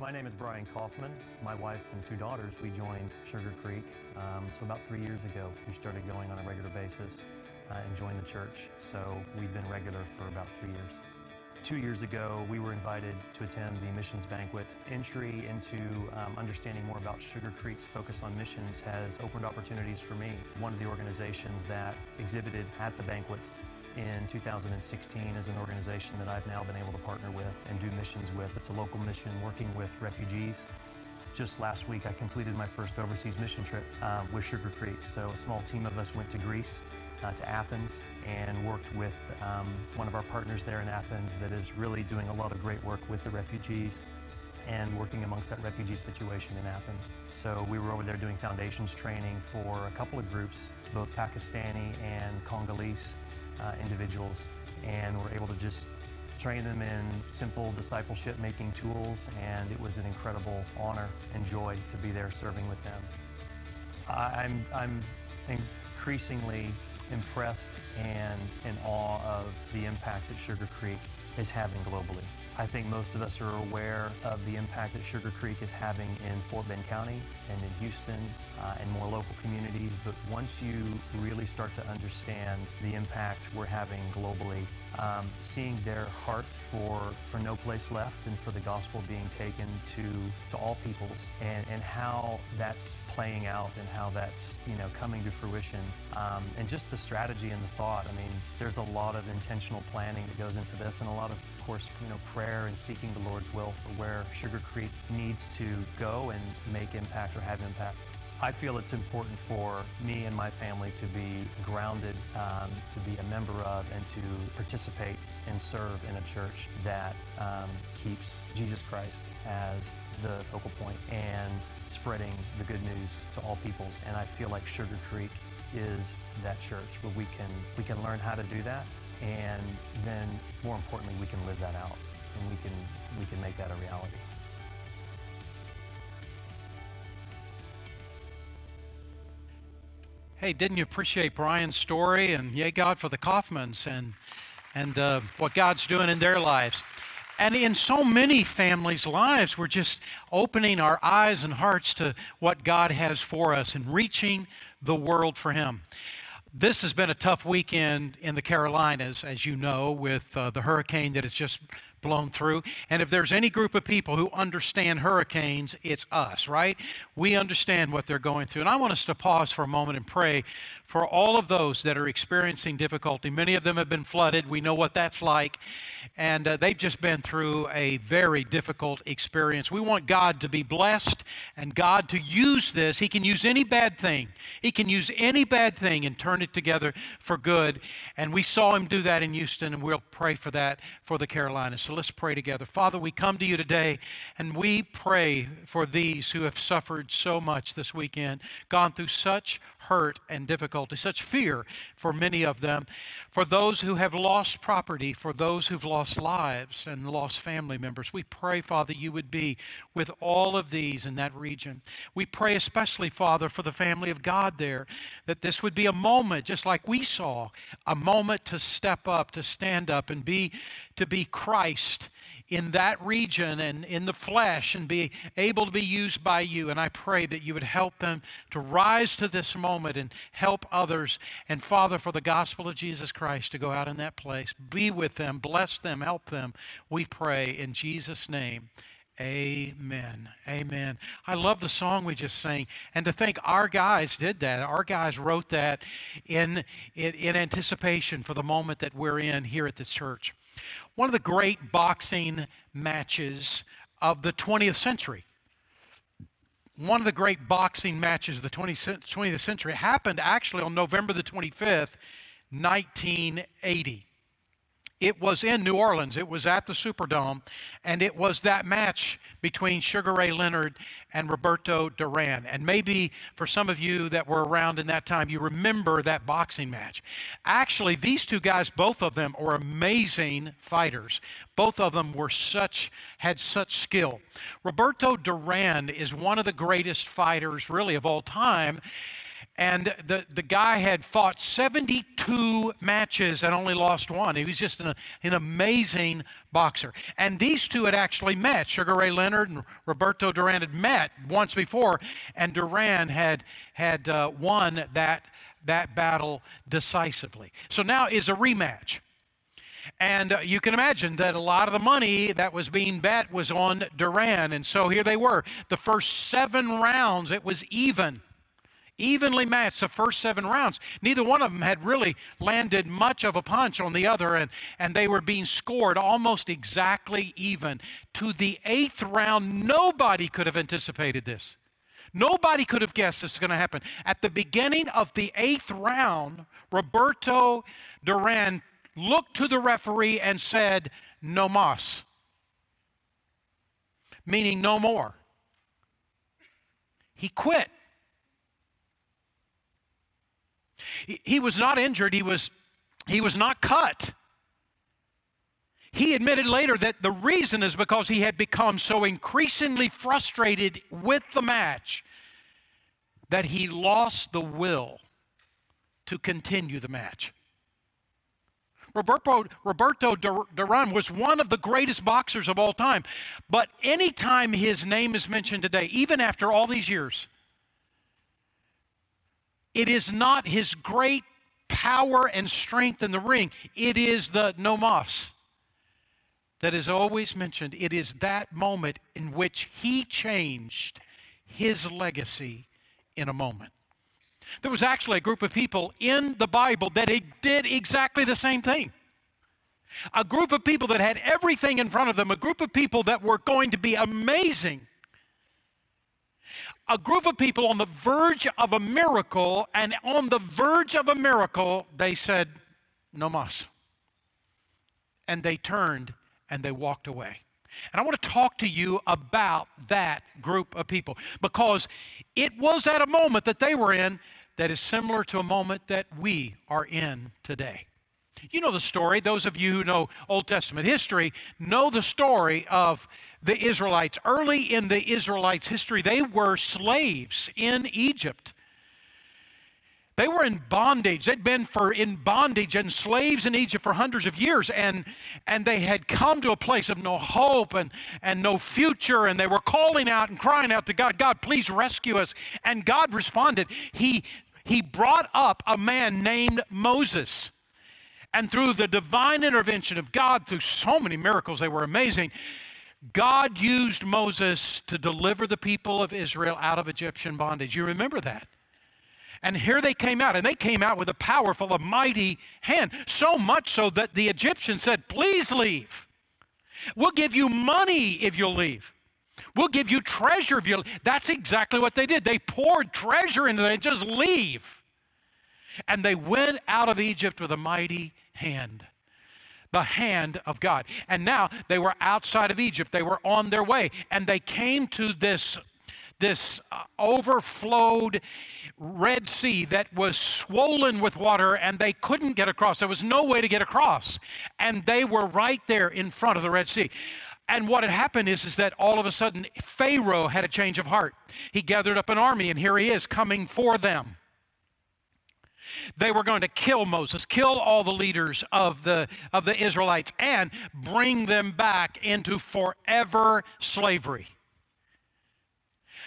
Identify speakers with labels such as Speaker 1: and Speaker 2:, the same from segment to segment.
Speaker 1: My name is Brian Kaufman. My wife and two daughters, we joined Sugar Creek. Um, so about three years ago, we started going on a regular basis uh, and joined the church. So we've been regular for about three years. Two years ago, we were invited to attend the missions banquet. Entry into um, understanding more about Sugar Creek's focus on missions has opened opportunities for me. One of the organizations that exhibited at the banquet in 2016 is an organization that I've now been able to partner with and do missions with. It's a local mission working with refugees. Just last week, I completed my first overseas mission trip uh, with Sugar Creek. So a small team of us went to Greece, uh, to Athens, and worked with um, one of our partners there in Athens that is really doing a lot of great work with the refugees and working amongst that refugee situation in Athens. So we were over there doing foundations training for a couple of groups, both Pakistani and Congolese uh, individuals, and we're able to just train them in simple discipleship making tools, and it was an incredible honor and joy to be there serving with them. I'm, I'm increasingly impressed and in awe of the impact that Sugar Creek is having globally. I think most of us are aware of the impact that Sugar Creek is having in Fort Bend County and in Houston uh, and more local communities. But once you really start to understand the impact we're having globally, um, seeing their heart for, for no place left and for the gospel being taken to, to all peoples and, and how that's playing out and how that's you know coming to fruition um, and just the strategy and the thought. I mean there's a lot of intentional planning that goes into this and a lot of, of course you know prayer and seeking the lord's will for where sugar creek needs to go and make impact or have impact I feel it's important for me and my family to be grounded, um, to be a member of, and to participate and serve in a church that um, keeps Jesus Christ as the focal point and spreading the good news to all peoples. And I feel like Sugar Creek is that church where we can we can learn how to do that, and then more importantly, we can live that out, and we can we can make that a reality.
Speaker 2: Hey, didn't you appreciate Brian's story and yay God for the Kaufmans and and uh, what God's doing in their lives? And in so many families' lives, we're just opening our eyes and hearts to what God has for us and reaching the world for Him. This has been a tough weekend in the Carolinas, as you know, with uh, the hurricane that has just blown through. And if there's any group of people who understand hurricanes, it's us, right? We understand what they're going through. And I want us to pause for a moment and pray for all of those that are experiencing difficulty. Many of them have been flooded. We know what that's like. And uh, they've just been through a very difficult experience. We want God to be blessed and God to use this. He can use any bad thing, He can use any bad thing and turn it together for good. And we saw Him do that in Houston, and we'll pray for that for the Carolinas. So let's pray together. Father, we come to you today and we pray for these who have suffered so much this weekend, gone through such hurt and difficulty, such fear for many of them, for those who have lost property, for those who've lost lives and lost family members. We pray, Father, you would be with all of these in that region. We pray especially, Father, for the family of God there, that this would be a moment, just like we saw, a moment to step up, to stand up and be to be Christ in that region and in the flesh and be able to be used by you. And I pray that you would help them to rise to this moment and help others. And Father, for the gospel of Jesus Christ to go out in that place, be with them, bless them, help them. We pray in Jesus' name. Amen. Amen. I love the song we just sang. And to think our guys did that. Our guys wrote that in, in, in anticipation for the moment that we're in here at this church one of the great boxing matches of the 20th century. One of the great boxing matches of the 20th century happened actually on November the 25th, 1980. It was in New Orleans. It was at the Superdome. And it was that match between Sugar Ray Leonard and Roberto Duran. And maybe for some of you that were around in that time, you remember that boxing match. Actually, these two guys, both of them, are amazing fighters. Both of them were such, had such skill. Roberto Duran is one of the greatest fighters, really, of all time. And the, the guy had fought 72 matches and only lost one. He was just an, an amazing boxer. And these two had actually met. Sugar Ray Leonard and Roberto Duran had met once before, and Duran had, had uh, won that, that battle decisively. So now is a rematch. And uh, you can imagine that a lot of the money that was being bet was on Duran. And so here they were. The first seven rounds, it was even evenly matched the first seven rounds. Neither one of them had really landed much of a punch on the other, and, and they were being scored almost exactly even. To the eighth round, nobody could have anticipated this. Nobody could have guessed this was going to happen. At the beginning of the eighth round, Roberto Duran looked to the referee and said, No mas, meaning no more. He quit. He was not injured, he was, he was not cut. He admitted later that the reason is because he had become so increasingly frustrated with the match that he lost the will to continue the match. Roberto, Roberto Duran was one of the greatest boxers of all time. But anytime his name is mentioned today, even after all these years, it is not his great power and strength in the ring, it is the no mas that is always mentioned. It is that moment in which he changed his legacy in a moment. There was actually a group of people in the Bible that did exactly the same thing. A group of people that had everything in front of them, a group of people that were going to be amazing a group of people on the verge of a miracle, and on the verge of a miracle, they said, No mas. And they turned and they walked away. And I want to talk to you about that group of people because it was at a moment that they were in that is similar to a moment that we are in today. You know the story. Those of you who know Old Testament history know the story of the Israelites. Early in the Israelites' history, they were slaves in Egypt. They were in bondage. They'd been for in bondage and slaves in Egypt for hundreds of years, and, and they had come to a place of no hope and, and no future, and they were calling out and crying out to God, God, please rescue us. And God responded. He, he brought up a man named Moses. And through the divine intervention of God, through so many miracles, they were amazing. God used Moses to deliver the people of Israel out of Egyptian bondage. You remember that? And here they came out, and they came out with a powerful, a mighty hand. So much so that the Egyptians said, Please leave. We'll give you money if you'll leave. We'll give you treasure if you'll. That's exactly what they did. They poured treasure into it and just leave. And they went out of Egypt with a mighty hand. The hand of God. And now they were outside of Egypt. They were on their way. And they came to this, this uh, overflowed Red Sea that was swollen with water and they couldn't get across. There was no way to get across. And they were right there in front of the Red Sea. And what had happened is, is that all of a sudden Pharaoh had a change of heart. He gathered up an army, and here he is coming for them. They were going to kill Moses, kill all the leaders of the, of the Israelites, and bring them back into forever slavery.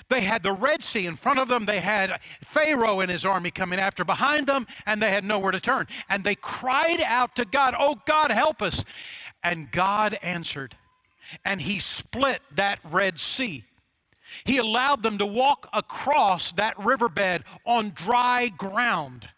Speaker 2: They had the Red Sea in front of them. They had Pharaoh and his army coming after behind them, and they had nowhere to turn. And they cried out to God, Oh, God, help us. And God answered, and He split that Red Sea. He allowed them to walk across that riverbed on dry ground.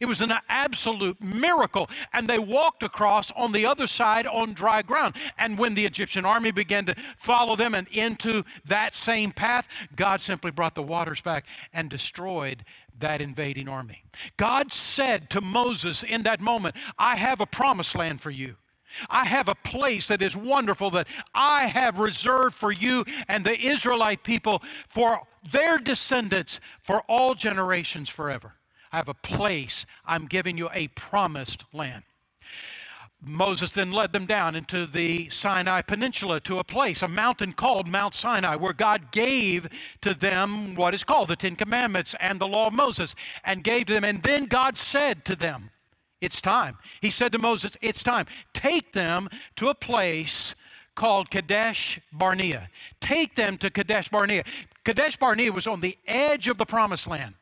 Speaker 2: It was an absolute miracle. And they walked across on the other side on dry ground. And when the Egyptian army began to follow them and into that same path, God simply brought the waters back and destroyed that invading army. God said to Moses in that moment, I have a promised land for you. I have a place that is wonderful that I have reserved for you and the Israelite people for their descendants for all generations forever. I have a place. I'm giving you a promised land. Moses then led them down into the Sinai Peninsula to a place, a mountain called Mount Sinai, where God gave to them what is called the Ten Commandments and the law of Moses, and gave to them. And then God said to them, It's time. He said to Moses, It's time. Take them to a place called Kadesh Barnea. Take them to Kadesh Barnea. Kadesh Barnea was on the edge of the promised land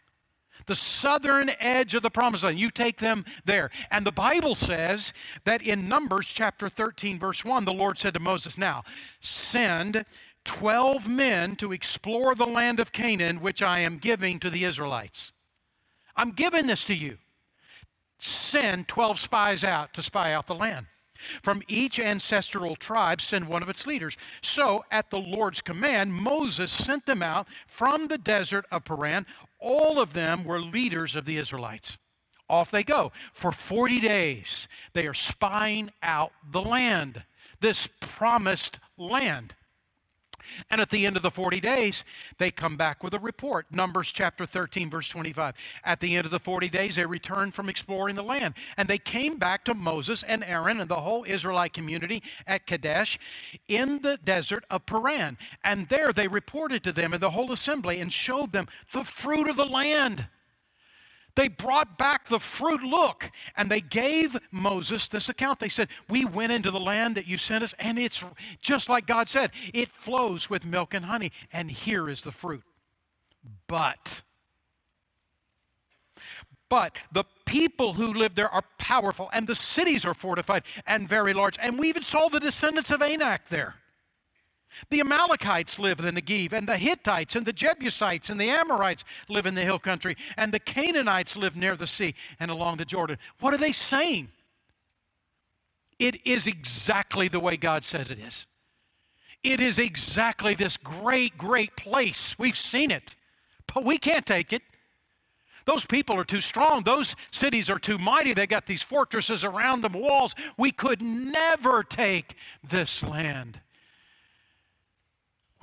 Speaker 2: the southern edge of the promised land. You take them there. And the Bible says that in Numbers chapter 13, verse 1, the Lord said to Moses, Now send 12 men to explore the land of Canaan, which I am giving to the Israelites. I'm giving this to you. Send 12 spies out to spy out the land. From each ancestral tribe, send one of its leaders. So, at the Lord's command, Moses sent them out from the desert of Paran. All of them were leaders of the Israelites. Off they go. For 40 days, they are spying out the land, this promised land. And at the end of the 40 days, they come back with a report. Numbers chapter 13, verse 25. At the end of the 40 days, they returned from exploring the land. And they came back to Moses and Aaron and the whole Israelite community at Kadesh in the desert of Paran. And there they reported to them and the whole assembly and showed them the fruit of the land. They brought back the fruit. Look, and they gave Moses this account. They said, We went into the land that you sent us, and it's just like God said, it flows with milk and honey, and here is the fruit. But, but the people who live there are powerful, and the cities are fortified and very large. And we even saw the descendants of Anak there. The Amalekites live in the Negev, and the Hittites, and the Jebusites, and the Amorites live in the hill country, and the Canaanites live near the sea and along the Jordan. What are they saying? It is exactly the way God said it is. It is exactly this great, great place. We've seen it, but we can't take it. Those people are too strong. Those cities are too mighty. They got these fortresses around them, walls. We could never take this land.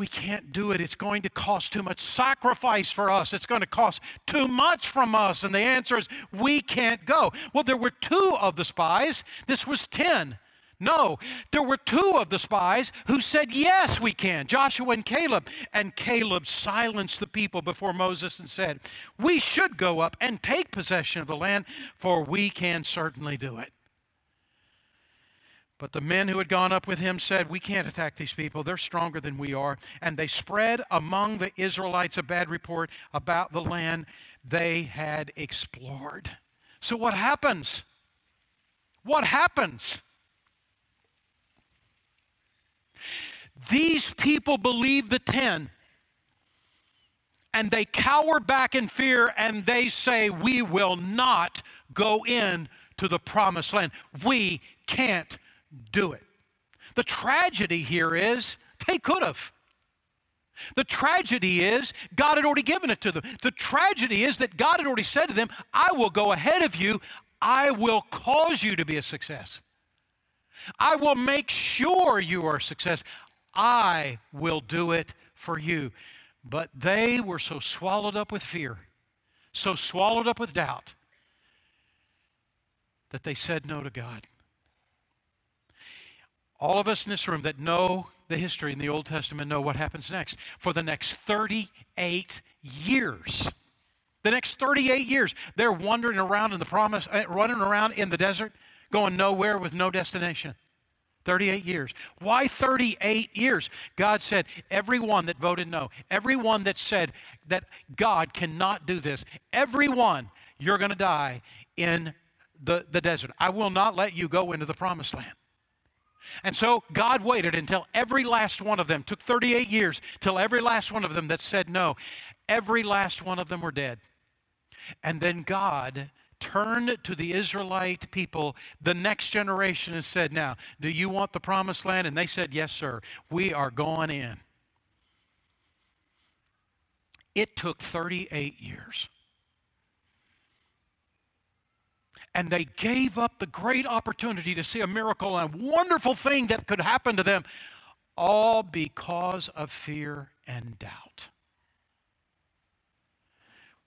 Speaker 2: We can't do it. It's going to cost too much sacrifice for us. It's going to cost too much from us. And the answer is, we can't go. Well, there were two of the spies. This was 10. No, there were two of the spies who said, Yes, we can Joshua and Caleb. And Caleb silenced the people before Moses and said, We should go up and take possession of the land, for we can certainly do it. But the men who had gone up with him said, We can't attack these people. They're stronger than we are. And they spread among the Israelites a bad report about the land they had explored. So, what happens? What happens? These people believe the 10 and they cower back in fear and they say, We will not go in to the promised land. We can't do it. The tragedy here is they could have. The tragedy is God had already given it to them. The tragedy is that God had already said to them, I will go ahead of you, I will cause you to be a success. I will make sure you are a success. I will do it for you. But they were so swallowed up with fear, so swallowed up with doubt, that they said no to God all of us in this room that know the history in the Old Testament know what happens next. For the next 38 years, the next 38 years, they're wandering around in the promise, uh, running around in the desert, going nowhere with no destination. 38 years. Why 38 years? God said, everyone that voted no, everyone that said that God cannot do this, everyone, you're going to die in the, the desert. I will not let you go into the promised land. And so God waited until every last one of them, took 38 years, till every last one of them that said no, every last one of them were dead. And then God turned to the Israelite people, the next generation, and said, Now, do you want the promised land? And they said, Yes, sir. We are going in. It took 38 years. And they gave up the great opportunity to see a miracle and a wonderful thing that could happen to them, all because of fear and doubt.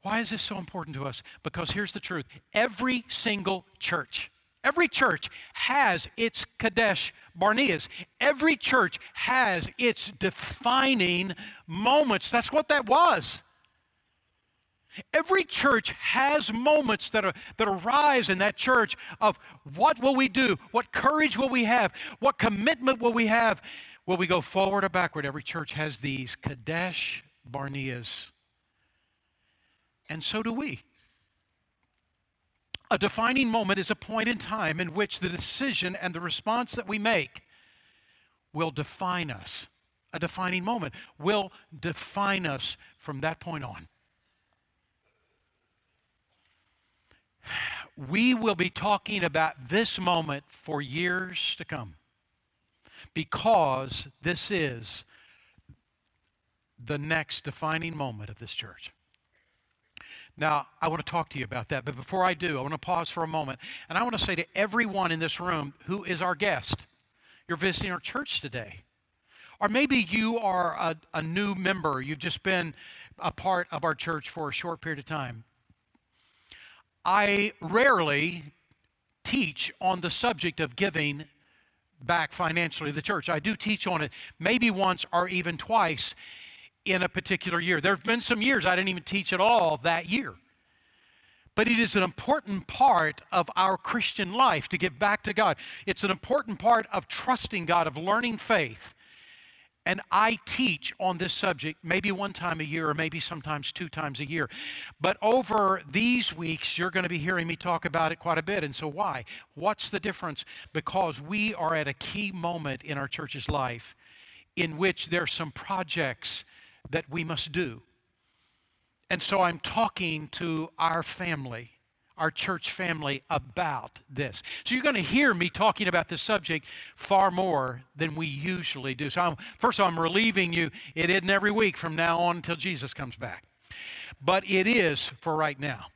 Speaker 2: Why is this so important to us? Because here's the truth every single church, Every church has its Kadesh Barneas. Every church has its defining moments. That's what that was. Every church has moments that, are, that arise in that church of what will we do? What courage will we have? What commitment will we have? Will we go forward or backward? Every church has these Kadesh Barneas. And so do we. A defining moment is a point in time in which the decision and the response that we make will define us. A defining moment will define us from that point on. We will be talking about this moment for years to come because this is the next defining moment of this church. Now, I want to talk to you about that, but before I do, I want to pause for a moment and I want to say to everyone in this room who is our guest, you're visiting our church today. Or maybe you are a, a new member, you've just been a part of our church for a short period of time. I rarely teach on the subject of giving back financially to the church. I do teach on it maybe once or even twice in a particular year. There have been some years I didn't even teach at all that year. But it is an important part of our Christian life to give back to God. It's an important part of trusting God, of learning faith. And I teach on this subject maybe one time a year or maybe sometimes two times a year. But over these weeks, you're going to be hearing me talk about it quite a bit. And so, why? What's the difference? Because we are at a key moment in our church's life in which there's some projects that we must do. And so I'm talking to our family, our church family, about this. So you're going to hear me talking about this subject far more than we usually do. So, I'm, first of all, I'm relieving you. It isn't every week from now on until Jesus comes back, but it is for right now.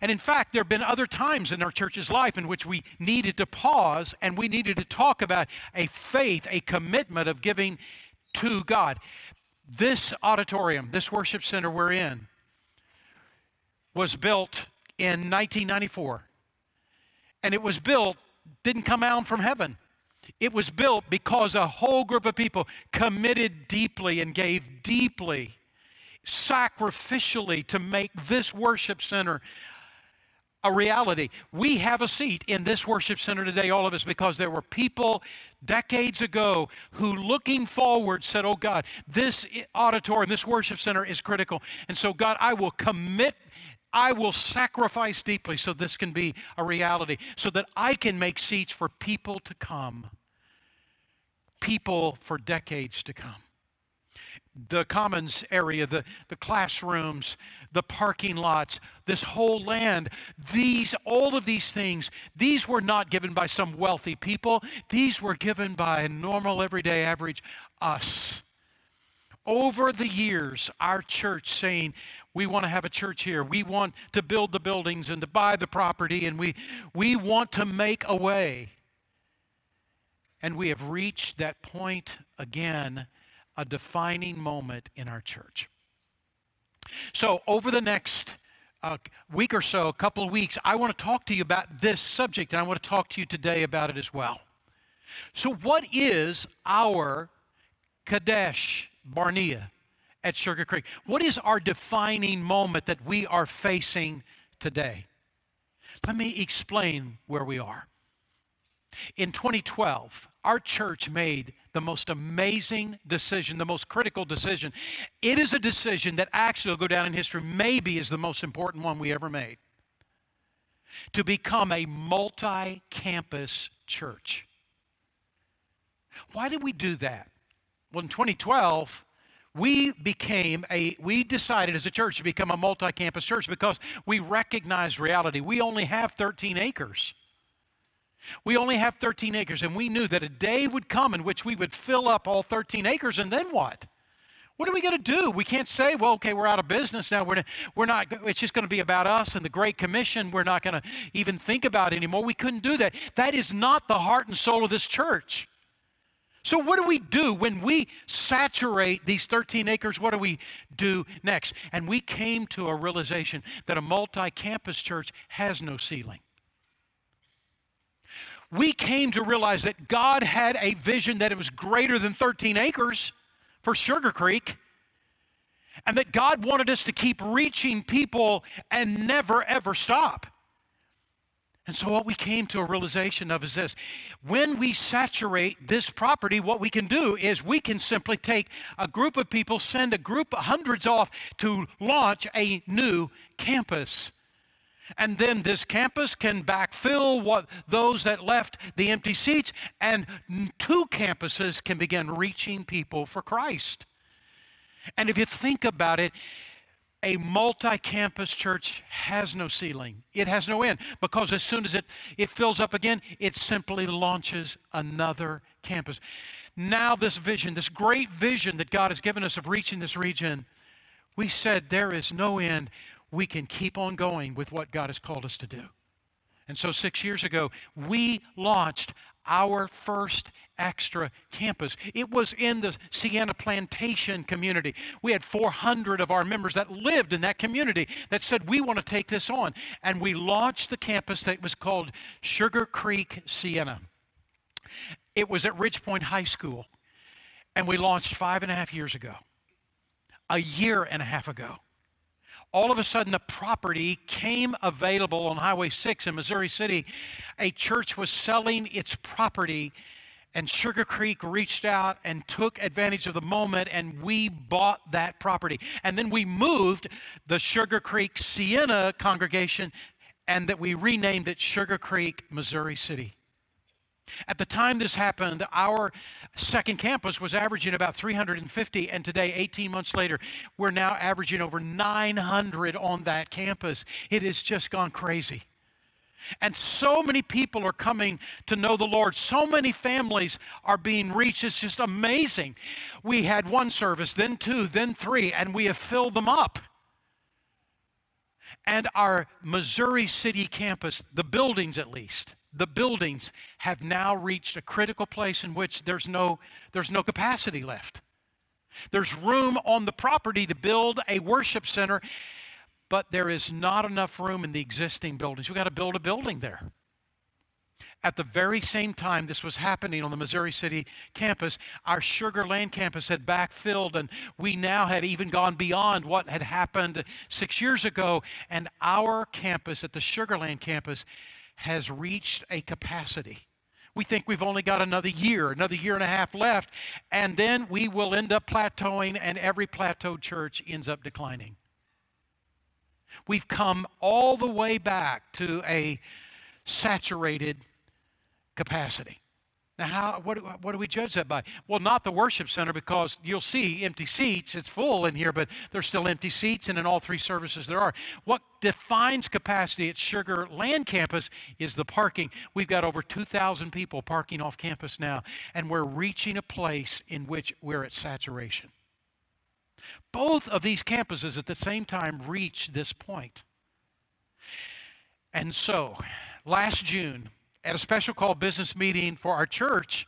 Speaker 2: And in fact, there have been other times in our church's life in which we needed to pause and we needed to talk about a faith, a commitment of giving to God. This auditorium, this worship center we're in, was built in 1994. And it was built, didn't come down from heaven. It was built because a whole group of people committed deeply and gave deeply, sacrificially to make this worship center a reality. We have a seat in this worship center today, all of us, because there were people decades ago who, looking forward, said, Oh God, this auditorium, this worship center is critical. And so, God, I will commit. I will sacrifice deeply so this can be a reality, so that I can make seats for people to come, people for decades to come the commons area, the, the classrooms, the parking lots, this whole land. These, all of these things, these were not given by some wealthy people. These were given by normal, everyday, average us. Over the years, our church saying, we want to have a church here. We want to build the buildings and to buy the property, and we, we want to make a way. And we have reached that point again a defining moment in our church. So, over the next uh, week or so, a couple of weeks, I want to talk to you about this subject, and I want to talk to you today about it as well. So, what is our Kadesh Barnea at Sugar Creek? What is our defining moment that we are facing today? Let me explain where we are. In 2012, our church made the most amazing decision, the most critical decision. It is a decision that actually will go down in history, maybe is the most important one we ever made. To become a multi campus church. Why did we do that? Well, in 2012, we became a we decided as a church to become a multi-campus church because we recognized reality we only have 13 acres we only have 13 acres, and we knew that a day would come in which we would fill up all 13 acres, and then what? What are we going to do? We can't say, well, okay, we're out of business now. We're, we're not, it's just going to be about us and the Great Commission. We're not going to even think about anymore. We couldn't do that. That is not the heart and soul of this church. So, what do we do when we saturate these 13 acres? What do we do next? And we came to a realization that a multi campus church has no ceiling. we came to realize that God had a vision that it was greater than 13 acres for Sugar Creek, and that God wanted us to keep reaching people and never ever stop. And so, what we came to a realization of is this when we saturate this property, what we can do is we can simply take a group of people, send a group of hundreds off to launch a new campus. And then this campus can backfill what those that left the empty seats, and two campuses can begin reaching people for Christ. And if you think about it, a multi campus church has no ceiling, it has no end because as soon as it, it fills up again, it simply launches another campus. Now, this vision, this great vision that God has given us of reaching this region, we said there is no end. We can keep on going with what God has called us to do. And so, six years ago, we launched our first extra campus. It was in the Sienna Plantation community. We had 400 of our members that lived in that community that said, We want to take this on. And we launched the campus that was called Sugar Creek Sienna. It was at Ridgepoint High School. And we launched five and a half years ago, a year and a half ago all of a sudden the property came available on Highway 6 in Missouri City. A church was selling its property, and Sugar Creek reached out and took advantage of the moment, and we bought that property. And then we moved the Sugar Creek Sienna congregation, and that we renamed it Sugar Creek, Missouri City. At the time this happened, our second campus was averaging about 350, and today, 18 months later, we're now averaging over 900 on that campus. It has just gone crazy. And so many people are coming to know the Lord. So many families are being reached. It's just amazing. We had one service, then two, then three, and we have filled them up. And our Missouri City campus, the buildings at least, the buildings have now reached a critical place in which there's no, there's no capacity left. There's room on the property to build a worship center, but there is not enough room in the existing buildings. We've got to build a building there. At the very same time this was happening on the Missouri City campus, our Sugar Land campus had backfilled, and we now had even gone beyond what had happened six years ago. And our campus at the Sugar Land campus has reached a capacity. We think we've only got another year, another year and a half left, and then we will end up plateauing, and every plateaued church ends up declining. We've come all the way back to a saturated capacity. Now, how, what, what do we judge that by? Well, not the worship center because you'll see empty seats. It's full in here, but there's still empty seats, and in all three services there are. What defines capacity at Sugar Land campus is the parking. We've got over 2,000 people parking off campus now, and we're reaching a place in which we're at saturation. Both of these campuses at the same time reach this point. And so, last June, at a special call business meeting for our church,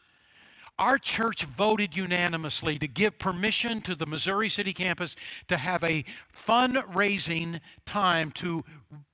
Speaker 2: our church voted unanimously to give permission to the Missouri City campus to have a fundraising time to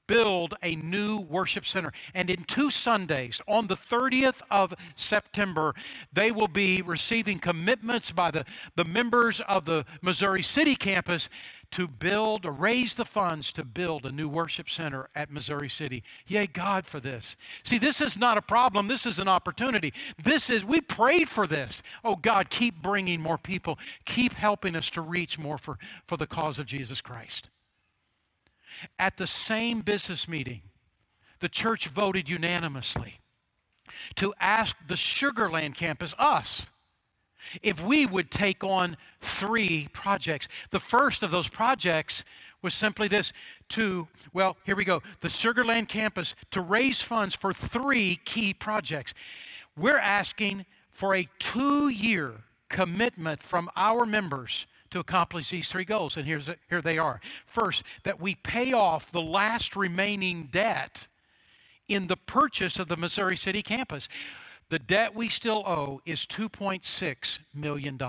Speaker 2: build a new worship center. And in two Sundays, on the 30th of September, they will be receiving commitments by the, the members of the Missouri City campus to build, to raise the funds to build a new worship center at Missouri City. Yay, God, for this. See, this is not a problem. This is an opportunity. This is, we prayed for this. Oh, God, keep bringing more people. Keep helping us to reach more for, for the cause of Jesus Christ. At the same business meeting, the church voted unanimously to ask the Sugar Land campus, us, if we would take on three projects. The first of those projects was simply this to, well, here we go, the Sugar Land campus to raise funds for three key projects. We're asking for a two year commitment from our members to accomplish these three goals. And here's, here they are. First, that we pay off the last remaining debt in the purchase of the Missouri City campus. The debt we still owe is $2.6 million.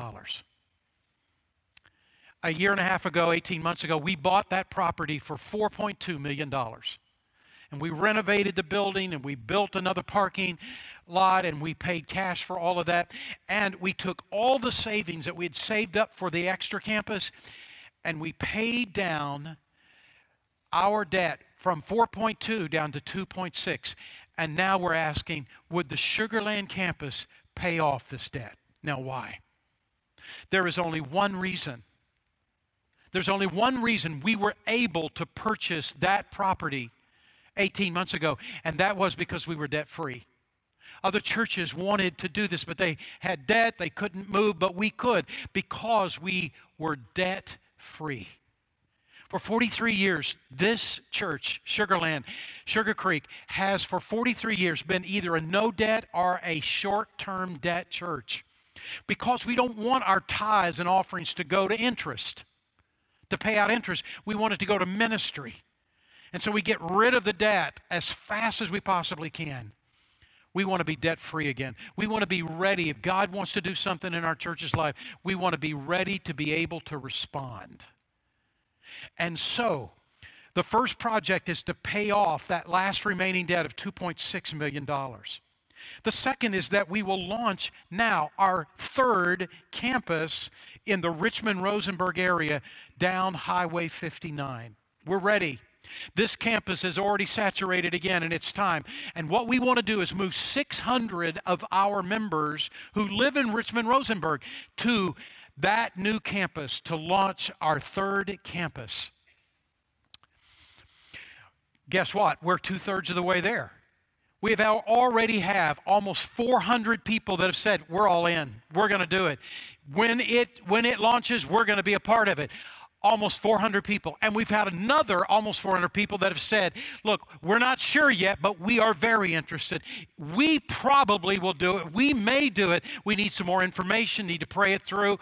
Speaker 2: A year and a half ago, 18 months ago, we bought that property for $4.2 million. And we renovated the building and we built another parking lot and we paid cash for all of that. And we took all the savings that we had saved up for the extra campus and we paid down our debt from 4.2 down to 2.6. And now we're asking would the Sugarland campus pay off this debt? Now, why? There is only one reason. There's only one reason we were able to purchase that property 18 months ago, and that was because we were debt free. Other churches wanted to do this, but they had debt, they couldn't move, but we could because we were debt free. For 43 years, this church, Sugarland, Sugar Creek, has for 43 years been either a no debt or a short term debt church because we don't want our tithes and offerings to go to interest, to pay out interest. We want it to go to ministry. And so we get rid of the debt as fast as we possibly can. We want to be debt free again. We want to be ready. If God wants to do something in our church's life, we want to be ready to be able to respond. And so, the first project is to pay off that last remaining debt of $2.6 million. The second is that we will launch now our third campus in the Richmond Rosenberg area down Highway 59. We're ready. This campus is already saturated again and it's time. And what we want to do is move 600 of our members who live in Richmond Rosenberg to that new campus to launch our third campus. Guess what? We're two thirds of the way there. We have already have almost 400 people that have said we're all in. We're going to do it. When it when it launches, we're going to be a part of it. Almost 400 people. And we've had another almost 400 people that have said, "Look, we're not sure yet, but we are very interested. We probably will do it. We may do it. We need some more information, need to pray it through."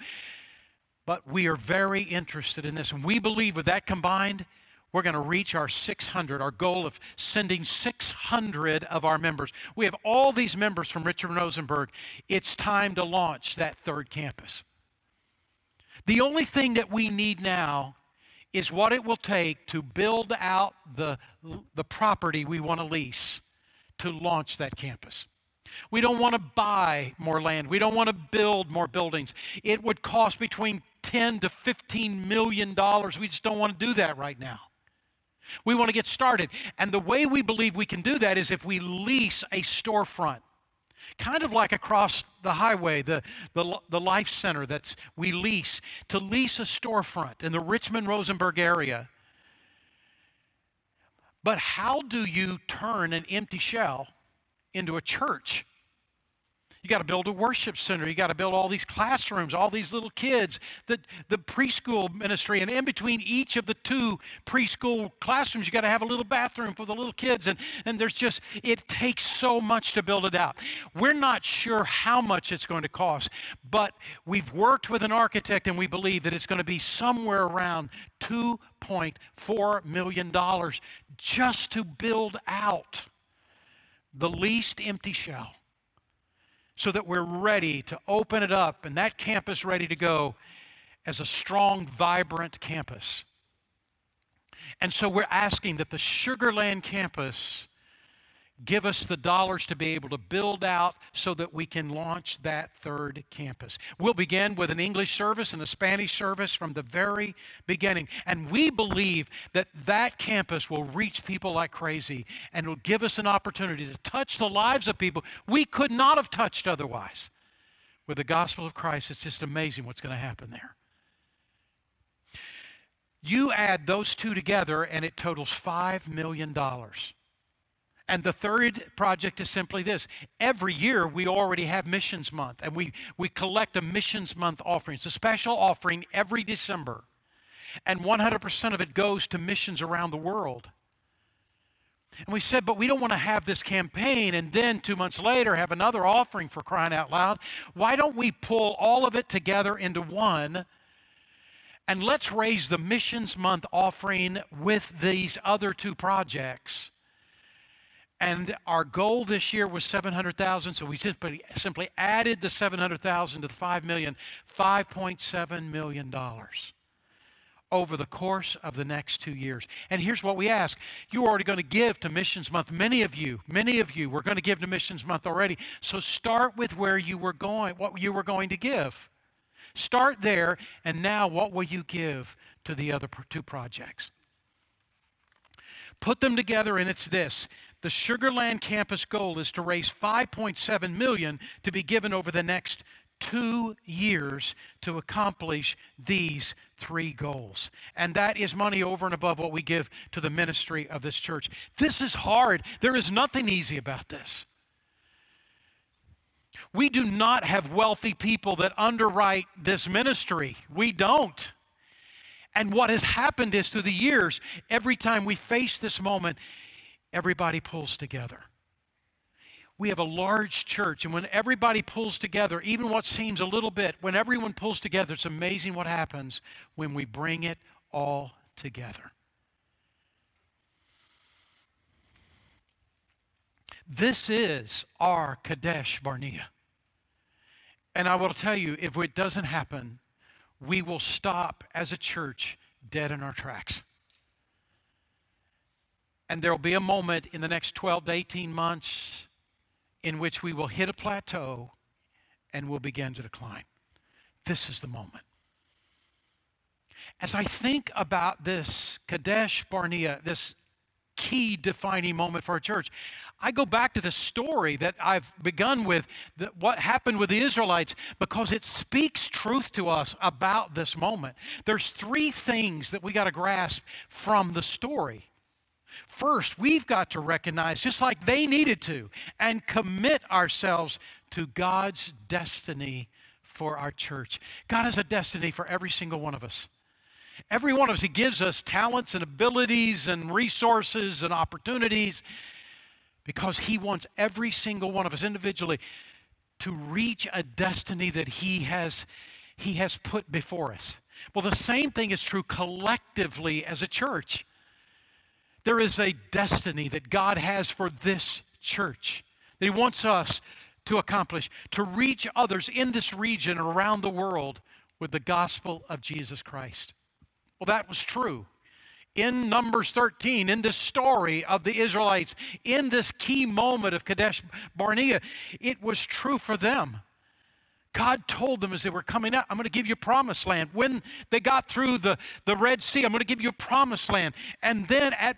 Speaker 2: But we are very interested in this. And we believe with that combined, we're going to reach our 600, our goal of sending 600 of our members. We have all these members from Richmond Rosenberg. It's time to launch that third campus. The only thing that we need now is what it will take to build out the, the property we want to lease to launch that campus. We don't want to buy more land. We don't want to build more buildings. It would cost between 10 to 15 million dollars. We just don't want to do that right now. We want to get started. And the way we believe we can do that is if we lease a storefront. Kind of like across the highway, the, the, the Life Center that we lease, to lease a storefront in the Richmond Rosenberg area. But how do you turn an empty shell into a church? You got to build a worship center. You got to build all these classrooms, all these little kids, the, the preschool ministry. And in between each of the two preschool classrooms, you got to have a little bathroom for the little kids. And, and there's just, it takes so much to build it out. We're not sure how much it's going to cost, but we've worked with an architect and we believe that it's going to be somewhere around $2.4 million just to build out the leased empty shell so that we're ready to open it up and that campus ready to go as a strong, vibrant campus. And so we're asking that the Sugarland campus Give us the dollars to be able to build out so that we can launch that third campus. We'll begin with an English service and a Spanish service from the very beginning. And we believe that that campus will reach people like crazy and will give us an opportunity to touch the lives of people we could not have touched otherwise. With the gospel of Christ, it's just amazing what's going to happen there. You add those two together, and it totals $5 million. And the third project is simply this. Every year we already have Missions Month, and we, we collect a Missions Month offering. It's a special offering every December. And 100% of it goes to missions around the world. And we said, but we don't want to have this campaign and then two months later have another offering for crying out loud. Why don't we pull all of it together into one? And let's raise the Missions Month offering with these other two projects and our goal this year was 700,000, so we simply, simply added the 700,000 to the 5 million, 5.7 million dollars. over the course of the next two years. And here's what we ask. You're already going to give to Missions Month. Many of you, many of you were going to give to Missions Month already. So start with where you were going, what you were going to give. Start there, and now what will you give to the other two projects? Put them together, and it's this. The Sugarland campus goal is to raise 5.7 million to be given over the next two years to accomplish these three goals. And that is money over and above what we give to the ministry of this church. This is hard. There is nothing easy about this. We do not have wealthy people that underwrite this ministry. We don't. And what has happened is through the years, every time we face this moment, everybody pulls together. We have a large church, and when everybody pulls together, even what seems a little bit, when everyone pulls together, it's amazing what happens when we bring it all together. This is our Kadesh Barnea. And I will tell you, if it doesn't happen, we will stop as a church dead in our tracks. And there will be a moment in the next 12 to 18 months in which we will hit a plateau and will begin to decline. This is the moment. As I think about this Kadesh Barnea, this key defining moment for our church. I go back to the story that I've begun with, what happened with the Israelites, because it speaks truth to us about this moment. There's three things that we got to grasp from the story. First, we've got to recognize, just like they needed to, and commit ourselves to God's destiny for our church. God has a destiny for every single one of us. Every one of us, He gives us talents and abilities and resources and opportunities because He wants every single one of us individually to reach a destiny that He has, he has put before us. Well, the same thing is true collectively as a church. There is a destiny that God has for this church that He wants us to accomplish, to reach others in this region and around the world with the gospel of Jesus Christ. Well, that was true. In Numbers 13, in this story of the Israelites, in this key moment of Kadesh Barnea, it was true for them. God told them as they were coming out, I'm going to give you promised land. When they got through the, the Red Sea, I'm going to give you a promised land. And then at,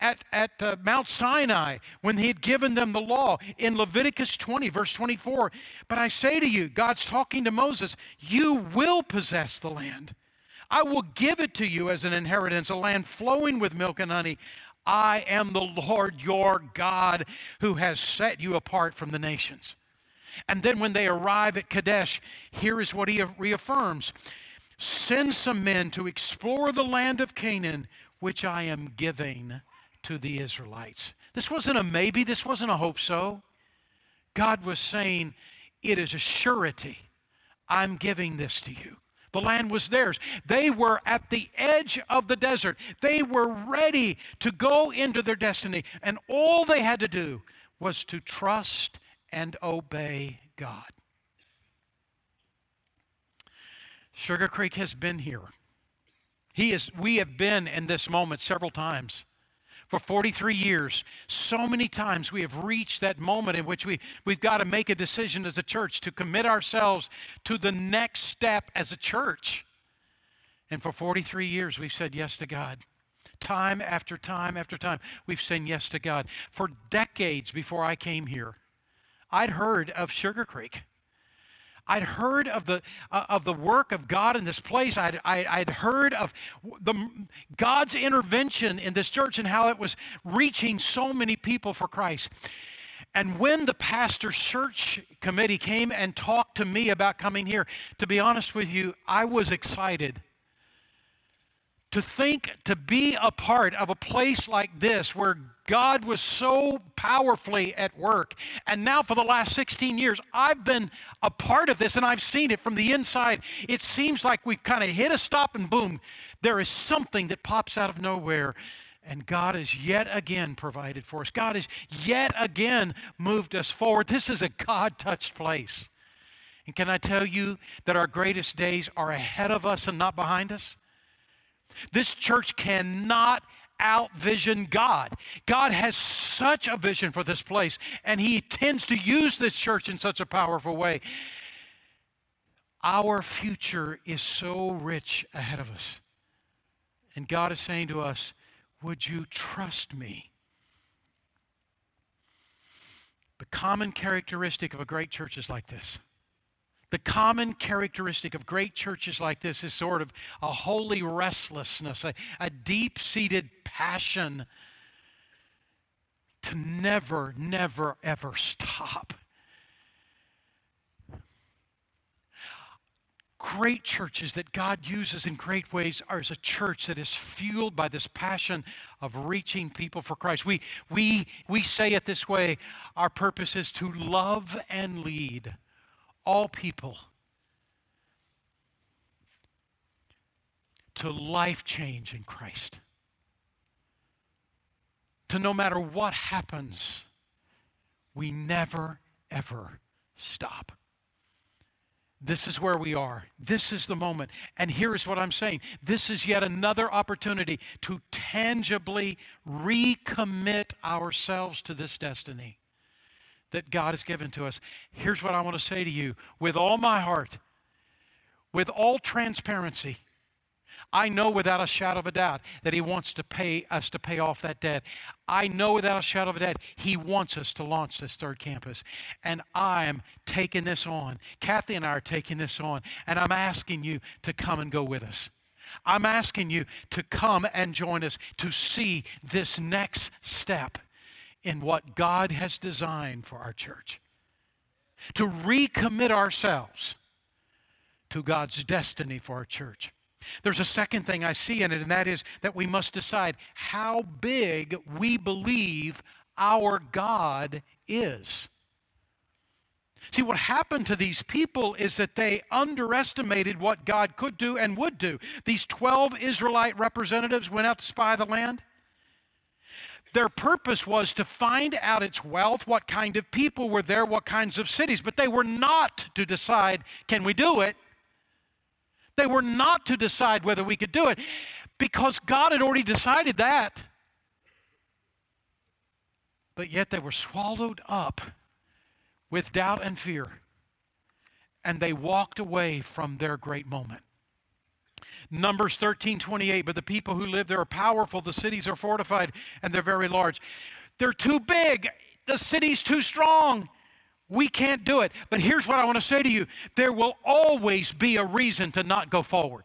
Speaker 2: at, at uh, Mount Sinai, when he had given them the law, in Leviticus 20, verse 24, but I say to you, God's talking to Moses, you will possess the land. I will give it to you as an inheritance, a land flowing with milk and honey. I am the Lord your God who has set you apart from the nations. And then when they arrive at Kadesh, here is what he reaffirms Send some men to explore the land of Canaan, which I am giving to the Israelites. This wasn't a maybe, this wasn't a hope so. God was saying, It is a surety. I'm giving this to you. The land was theirs. They were at the edge of the desert. They were ready to go into their destiny. And all they had to do was to trust and obey God. Sugar Creek has been here. He is, we have been in this moment several times for 43 years. So many times we have reached that moment in which we, we've got to make a decision as a church to commit ourselves to the next step as a church. And for 43 years, we've said yes to God. Time after time after time, we've said yes to God. For decades before I came here, I'd heard of Sugar Creek. I'd heard of the, uh, of the work of God in this place. I'd, I, I'd heard of the, God's intervention in this church and how it was reaching so many people for Christ. And when the pastor search committee came and talked to me about coming here, to be honest with you, I was excited to think to be a part of a place like this where God was so powerfully at work. And now, for the last 16 years, I've been a part of this and I've seen it from the inside. It seems like we've kind of hit a stop and boom, there is something that pops out of nowhere. And God has yet again provided for us. God has yet again moved us forward. This is a God touched place. And can I tell you that our greatest days are ahead of us and not behind us? This church cannot outvision God. God has such a vision for this place, and He tends to use this church in such a powerful way. Our future is so rich ahead of us. And God is saying to us, Would you trust me? The common characteristic of a great church is like this. The common characteristic of great churches like this is sort of a holy restlessness, a, a deep seated passion to never, never, ever stop. great churches that God uses in great ways are as a church that is fueled by this passion of reaching people for Christ. We, we, we say it this way our purpose is to love and lead all people to life change in Christ. To no matter what happens, we never, ever stop. This is where we are. This is the moment. And here is what I'm saying this is yet another opportunity to tangibly recommit ourselves to this destiny that God has given to us. Here's what I want to say to you with all my heart, with all transparency. I know without a shadow of a doubt that He wants to pay us to pay off that debt. I know without a shadow of a doubt He wants us to launch this third campus. And I am taking this on. Kathy and I are taking this on. And I'm asking you to come and go with us. I'm asking you to come and join us to see this next step in what God has designed for our church. To recommit ourselves to God's destiny for our church. There's a second thing I see in it, and that is that we must decide how big we believe our God is. See, what happened to these people is that they underestimated what God could do and would do. These 12 Israelite representatives went out to spy the land. Their purpose was to find out its wealth, what kind of people were there, what kinds of cities, but they were not to decide, can we do it? They were not to decide whether we could do it because God had already decided that. But yet they were swallowed up with doubt and fear, and they walked away from their great moment. Numbers 13 28, but the people who live there are powerful, the cities are fortified, and they're very large. They're too big, the city's too strong. We can't do it. But here's what I want to say to you there will always be a reason to not go forward.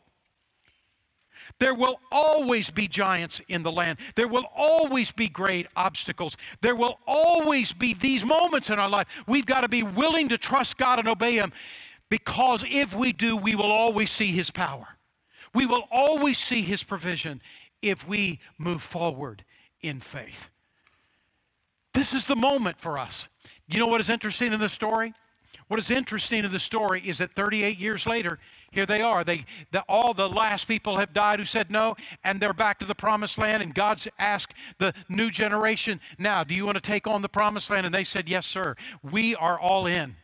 Speaker 2: There will always be giants in the land. There will always be great obstacles. There will always be these moments in our life. We've got to be willing to trust God and obey Him because if we do, we will always see His power. We will always see His provision if we move forward in faith. This is the moment for us. You know what is interesting in the story? What is interesting in the story is that 38 years later, here they are. They, the, all the last people have died who said no, and they're back to the promised land. And God's asked the new generation, now, do you want to take on the promised land? And they said, yes, sir. We are all in.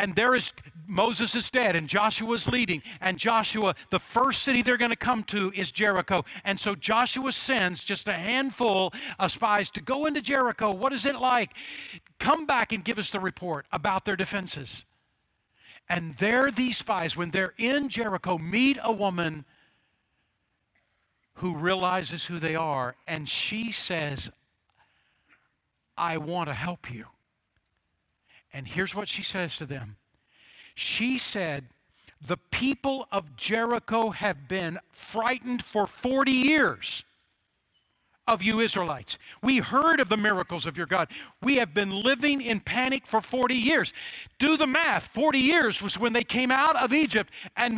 Speaker 2: And there is, Moses is dead, and Joshua is leading. And Joshua, the first city they're going to come to is Jericho. And so Joshua sends just a handful of spies to go into Jericho. What is it like? Come back and give us the report about their defenses. And there, these spies, when they're in Jericho, meet a woman who realizes who they are. And she says, I want to help you. And here's what she says to them. She said, The people of Jericho have been frightened for 40 years of you Israelites. We heard of the miracles of your God. We have been living in panic for 40 years. Do the math 40 years was when they came out of Egypt, and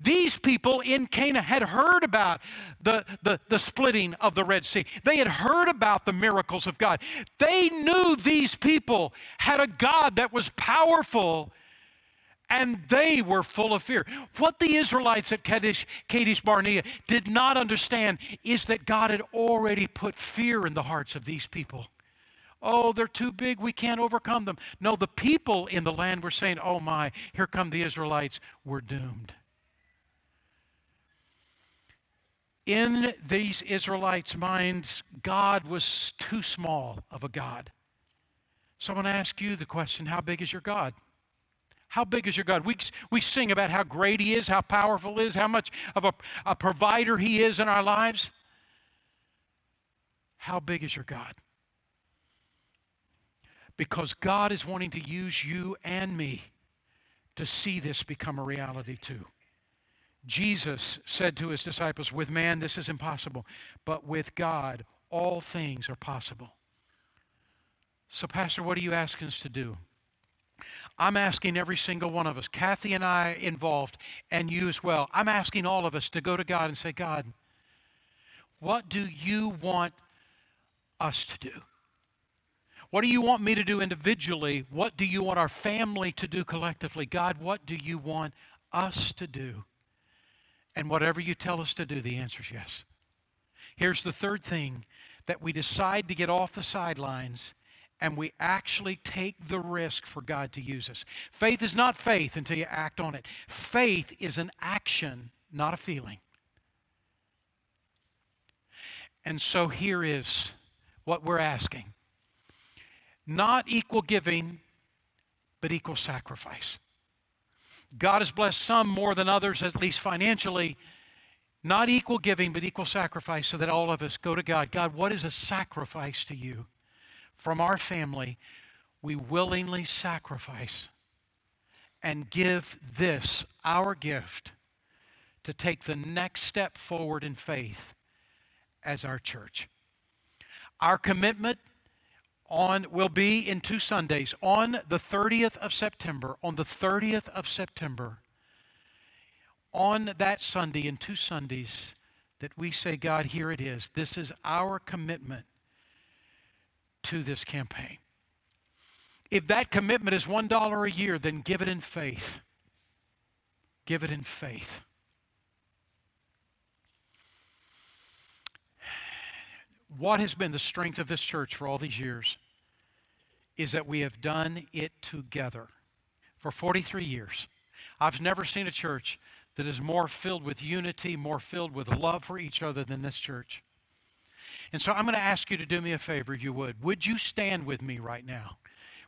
Speaker 2: these people in Canaan had heard about the, the, the splitting of the Red Sea. They had heard about the miracles of God. They knew these people had a God that was powerful and they were full of fear. What the Israelites at Kadesh, Kadesh Barnea did not understand is that God had already put fear in the hearts of these people. Oh, they're too big, we can't overcome them. No, the people in the land were saying, Oh my, here come the Israelites, we're doomed. In these Israelites' minds, God was too small of a God. So I want to ask you the question how big is your God? How big is your God? We, we sing about how great He is, how powerful He is, how much of a, a provider He is in our lives. How big is your God? Because God is wanting to use you and me to see this become a reality too. Jesus said to his disciples, With man, this is impossible, but with God, all things are possible. So, Pastor, what are you asking us to do? I'm asking every single one of us, Kathy and I involved, and you as well. I'm asking all of us to go to God and say, God, what do you want us to do? What do you want me to do individually? What do you want our family to do collectively? God, what do you want us to do? And whatever you tell us to do, the answer is yes. Here's the third thing that we decide to get off the sidelines and we actually take the risk for God to use us. Faith is not faith until you act on it. Faith is an action, not a feeling. And so here is what we're asking not equal giving, but equal sacrifice. God has blessed some more than others, at least financially. Not equal giving, but equal sacrifice, so that all of us go to God. God, what is a sacrifice to you? From our family, we willingly sacrifice and give this, our gift, to take the next step forward in faith as our church. Our commitment on will be in two Sundays. On the 30th of September, on the 30th of September, on that Sunday in two Sundays, that we say, God, here it is. This is our commitment to this campaign. If that commitment is $1 a year, then give it in faith. Give it in faith. what has been the strength of this church for all these years is that we have done it together for 43 years. I've never seen a church that is more filled with unity, more filled with love for each other than this church. And so I'm going to ask you to do me a favor, if you would. Would you stand with me right now?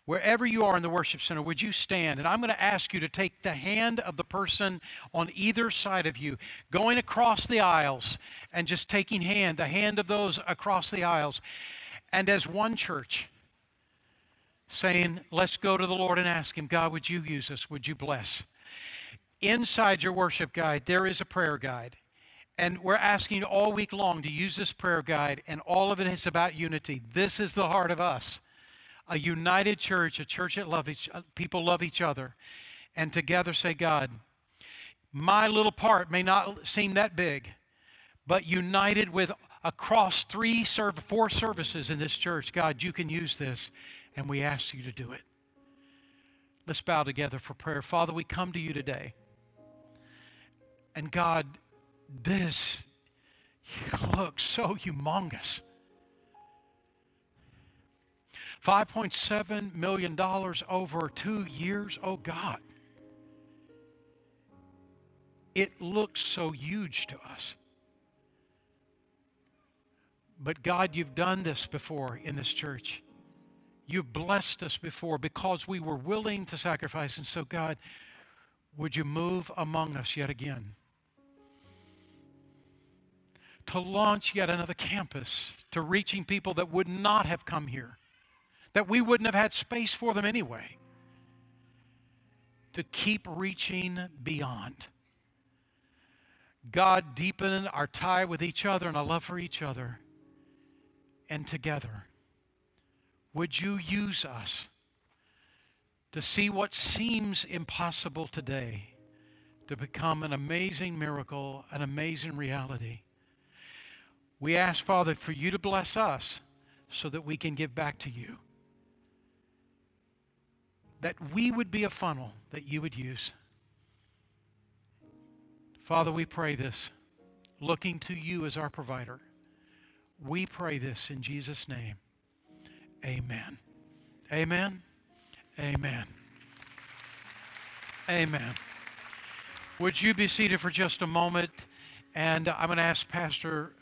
Speaker 2: Wherever you are in the worship center, would you stand? And I'm going to ask you to take the hand of the person on either side of you, going across the aisles and just taking hand, the hand of those across the aisles. And as one church, saying, Let's go to the Lord and ask Him, God, would you use us? Would you bless? Inside your worship guide, there is a prayer guide. And we're asking all week long to use this prayer guide, and all of it is about unity. This is the heart of us a united church, a church that love each, uh, people love each other, and together say, God, my little part may not seem that big, but united with across three, serve, four services in this church, God, you can use this, and we ask you to do it. Let's bow together for prayer. Father, we come to you today. And God, this looks so humongous. $5.7 million over two years. Oh, God. It looks so huge to us. But God, you've done this before in this church. You've blessed us before because we were willing to sacrifice. And so, God, would you move among us yet again? To launch yet another campus, to reaching people that would not have come here that we wouldn't have had space for them anyway. To keep reaching beyond. God, deepen our tie with each other and our love for each other. And together, would you use us to see what seems impossible today to become an amazing miracle, an amazing reality? We ask, Father, for you to bless us so that we can give back to you that we would be a funnel that you would use. Father, we pray this, looking to you as our provider. We pray this in Jesus' name. Amen. Amen. Amen. Amen. Would you be seated for just a moment? And I'm going to ask Pastor